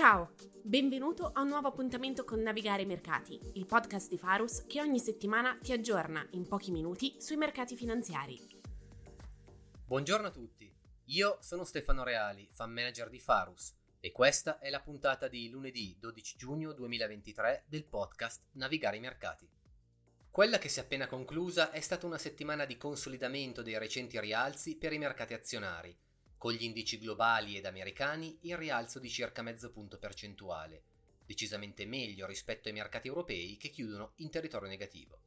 Ciao, benvenuto a un nuovo appuntamento con Navigare i Mercati, il podcast di Farus che ogni settimana ti aggiorna in pochi minuti sui mercati finanziari. Buongiorno a tutti, io sono Stefano Reali, fan manager di Farus e questa è la puntata di lunedì 12 giugno 2023 del podcast Navigare i Mercati. Quella che si è appena conclusa è stata una settimana di consolidamento dei recenti rialzi per i mercati azionari con gli indici globali ed americani in rialzo di circa mezzo punto percentuale, decisamente meglio rispetto ai mercati europei che chiudono in territorio negativo.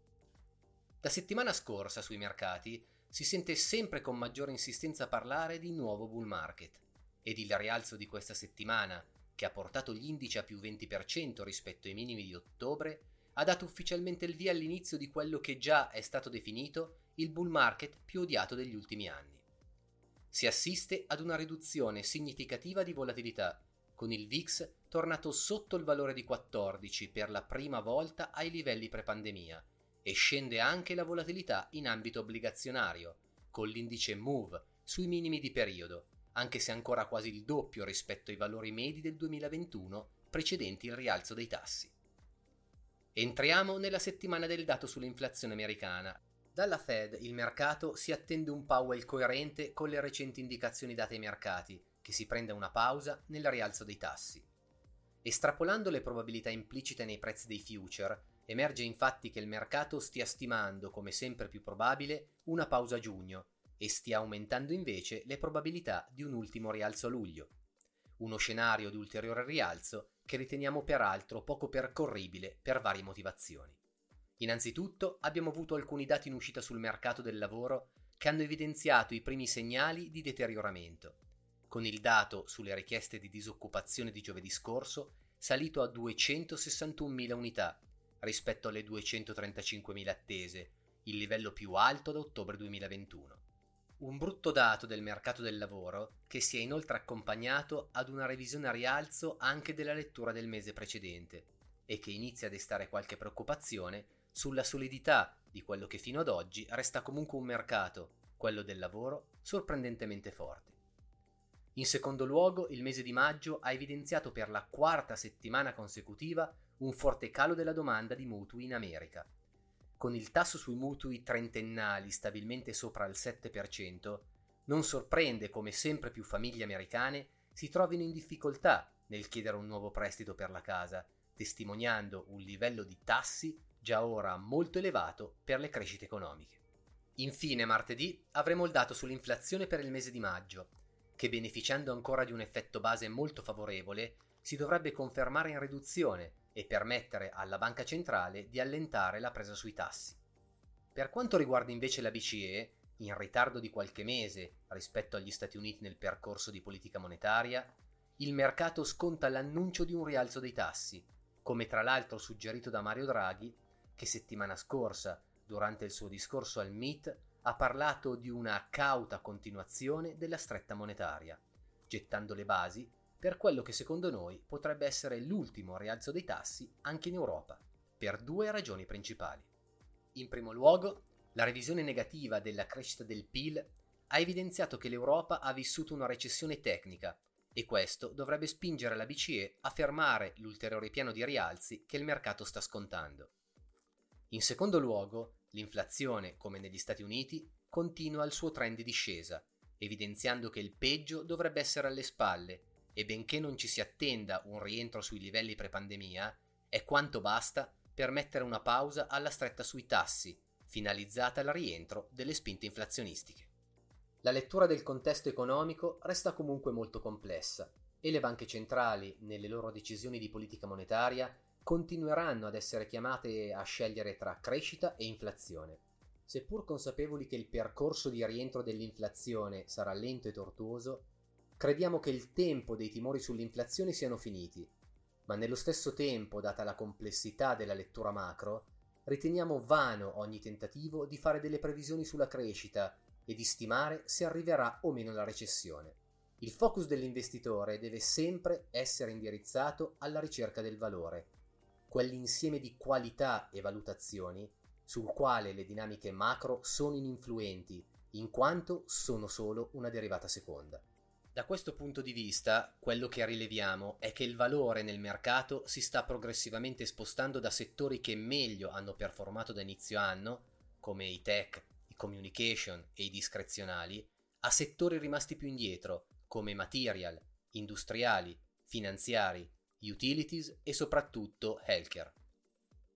La settimana scorsa sui mercati si sente sempre con maggiore insistenza parlare di nuovo bull market ed il rialzo di questa settimana, che ha portato gli indici a più 20% rispetto ai minimi di ottobre, ha dato ufficialmente il via all'inizio di quello che già è stato definito il bull market più odiato degli ultimi anni si assiste ad una riduzione significativa di volatilità, con il VIX tornato sotto il valore di 14 per la prima volta ai livelli pre-pandemia, e scende anche la volatilità in ambito obbligazionario, con l'indice MOVE sui minimi di periodo, anche se ancora quasi il doppio rispetto ai valori medi del 2021 precedenti il rialzo dei tassi. Entriamo nella settimana del dato sull'inflazione americana dalla Fed il mercato si attende un Powell coerente con le recenti indicazioni date ai mercati, che si prenda una pausa nel rialzo dei tassi. Estrapolando le probabilità implicite nei prezzi dei future, emerge infatti che il mercato stia stimando come sempre più probabile una pausa a giugno e stia aumentando invece le probabilità di un ultimo rialzo a luglio. Uno scenario di ulteriore rialzo che riteniamo peraltro poco percorribile per varie motivazioni. Innanzitutto abbiamo avuto alcuni dati in uscita sul mercato del lavoro che hanno evidenziato i primi segnali di deterioramento, con il dato sulle richieste di disoccupazione di giovedì scorso salito a 261.000 unità rispetto alle 235.000 attese, il livello più alto da ottobre 2021. Un brutto dato del mercato del lavoro che si è inoltre accompagnato ad una revisione a rialzo anche della lettura del mese precedente e che inizia a destare qualche preoccupazione sulla solidità di quello che fino ad oggi resta comunque un mercato, quello del lavoro, sorprendentemente forte. In secondo luogo, il mese di maggio ha evidenziato per la quarta settimana consecutiva un forte calo della domanda di mutui in America. Con il tasso sui mutui trentennali stabilmente sopra il 7%, non sorprende come sempre più famiglie americane si trovino in difficoltà nel chiedere un nuovo prestito per la casa, testimoniando un livello di tassi già ora molto elevato per le crescite economiche. Infine, martedì avremo il dato sull'inflazione per il mese di maggio, che beneficiando ancora di un effetto base molto favorevole, si dovrebbe confermare in riduzione e permettere alla banca centrale di allentare la presa sui tassi. Per quanto riguarda invece la BCE, in ritardo di qualche mese rispetto agli Stati Uniti nel percorso di politica monetaria, il mercato sconta l'annuncio di un rialzo dei tassi, come tra l'altro suggerito da Mario Draghi che settimana scorsa, durante il suo discorso al MIT, ha parlato di una cauta continuazione della stretta monetaria, gettando le basi per quello che secondo noi potrebbe essere l'ultimo rialzo dei tassi anche in Europa, per due ragioni principali. In primo luogo, la revisione negativa della crescita del PIL ha evidenziato che l'Europa ha vissuto una recessione tecnica e questo dovrebbe spingere la BCE a fermare l'ulteriore piano di rialzi che il mercato sta scontando. In secondo luogo, l'inflazione, come negli Stati Uniti, continua il suo trend di discesa, evidenziando che il peggio dovrebbe essere alle spalle e benché non ci si attenda un rientro sui livelli pre-pandemia, è quanto basta per mettere una pausa alla stretta sui tassi, finalizzata al rientro delle spinte inflazionistiche. La lettura del contesto economico resta comunque molto complessa e le banche centrali, nelle loro decisioni di politica monetaria, continueranno ad essere chiamate a scegliere tra crescita e inflazione. Seppur consapevoli che il percorso di rientro dell'inflazione sarà lento e tortuoso, crediamo che il tempo dei timori sull'inflazione siano finiti, ma nello stesso tempo, data la complessità della lettura macro, riteniamo vano ogni tentativo di fare delle previsioni sulla crescita e di stimare se arriverà o meno la recessione. Il focus dell'investitore deve sempre essere indirizzato alla ricerca del valore quell'insieme di qualità e valutazioni sul quale le dinamiche macro sono ininfluenti, in quanto sono solo una derivata seconda. Da questo punto di vista, quello che rileviamo è che il valore nel mercato si sta progressivamente spostando da settori che meglio hanno performato da inizio anno, come i tech, i communication e i discrezionali, a settori rimasti più indietro, come material, industriali, finanziari, utilities e soprattutto healthcare.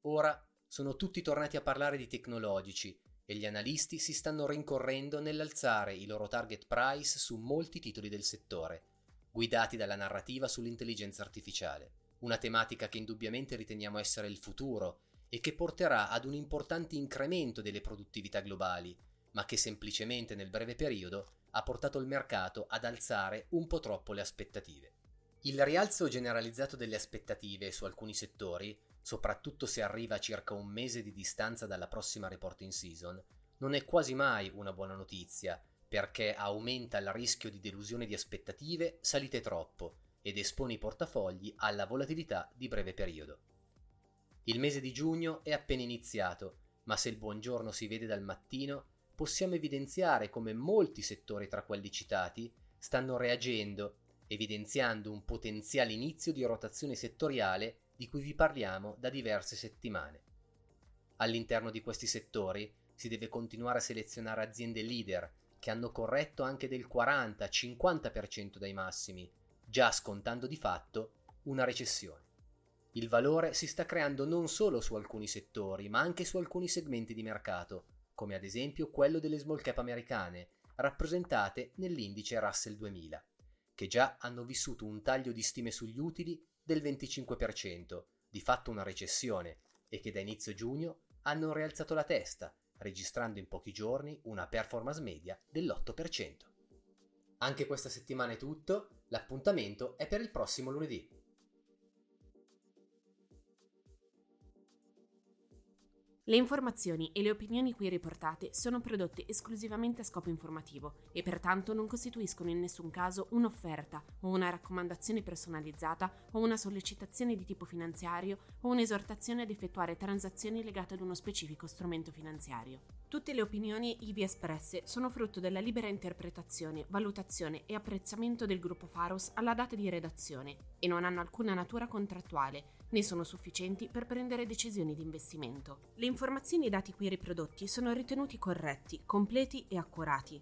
Ora sono tutti tornati a parlare di tecnologici e gli analisti si stanno rincorrendo nell'alzare i loro target price su molti titoli del settore, guidati dalla narrativa sull'intelligenza artificiale, una tematica che indubbiamente riteniamo essere il futuro e che porterà ad un importante incremento delle produttività globali, ma che semplicemente nel breve periodo ha portato il mercato ad alzare un po' troppo le aspettative. Il rialzo generalizzato delle aspettative su alcuni settori soprattutto se arriva a circa un mese di distanza dalla prossima reporting season, non è quasi mai una buona notizia, perché aumenta il rischio di delusione di aspettative salite troppo ed espone i portafogli alla volatilità di breve periodo. Il mese di giugno è appena iniziato, ma se il buongiorno si vede dal mattino, possiamo evidenziare come molti settori tra quelli citati stanno reagendo, evidenziando un potenziale inizio di rotazione settoriale di cui vi parliamo da diverse settimane. All'interno di questi settori si deve continuare a selezionare aziende leader che hanno corretto anche del 40-50% dai massimi, già scontando di fatto una recessione. Il valore si sta creando non solo su alcuni settori, ma anche su alcuni segmenti di mercato, come ad esempio quello delle small cap americane, rappresentate nell'indice Russell 2000, che già hanno vissuto un taglio di stime sugli utili del 25%, di fatto una recessione, e che da inizio giugno hanno rialzato la testa, registrando in pochi giorni una performance media dell'8%. Anche questa settimana è tutto, l'appuntamento è per il prossimo lunedì. Le informazioni e le opinioni qui riportate sono prodotte esclusivamente a scopo informativo e pertanto non costituiscono in nessun caso un'offerta o una raccomandazione personalizzata o una sollecitazione di tipo finanziario o un'esortazione ad effettuare transazioni legate ad uno specifico strumento finanziario. Tutte le opinioni ivi espresse sono frutto della libera interpretazione, valutazione e apprezzamento del gruppo Faros alla data di redazione e non hanno alcuna natura contrattuale né sono sufficienti per prendere decisioni di investimento. Le informazioni e i dati qui riprodotti sono ritenuti corretti, completi e accurati.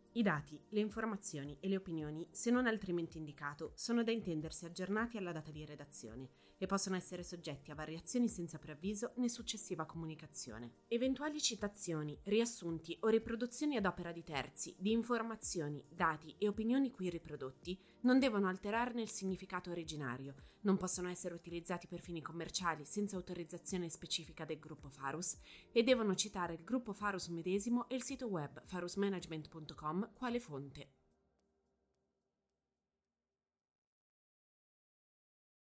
I dati, le informazioni e le opinioni, se non altrimenti indicato, sono da intendersi aggiornati alla data di redazione e possono essere soggetti a variazioni senza preavviso né successiva comunicazione. Eventuali citazioni, riassunti o riproduzioni ad opera di terzi di informazioni, dati e opinioni qui riprodotti non devono alterarne il significato originario, non possono essere utilizzati per fini commerciali senza autorizzazione specifica del gruppo Farus e devono citare il gruppo Farus medesimo e il sito web farusmanagement.com quale fonte.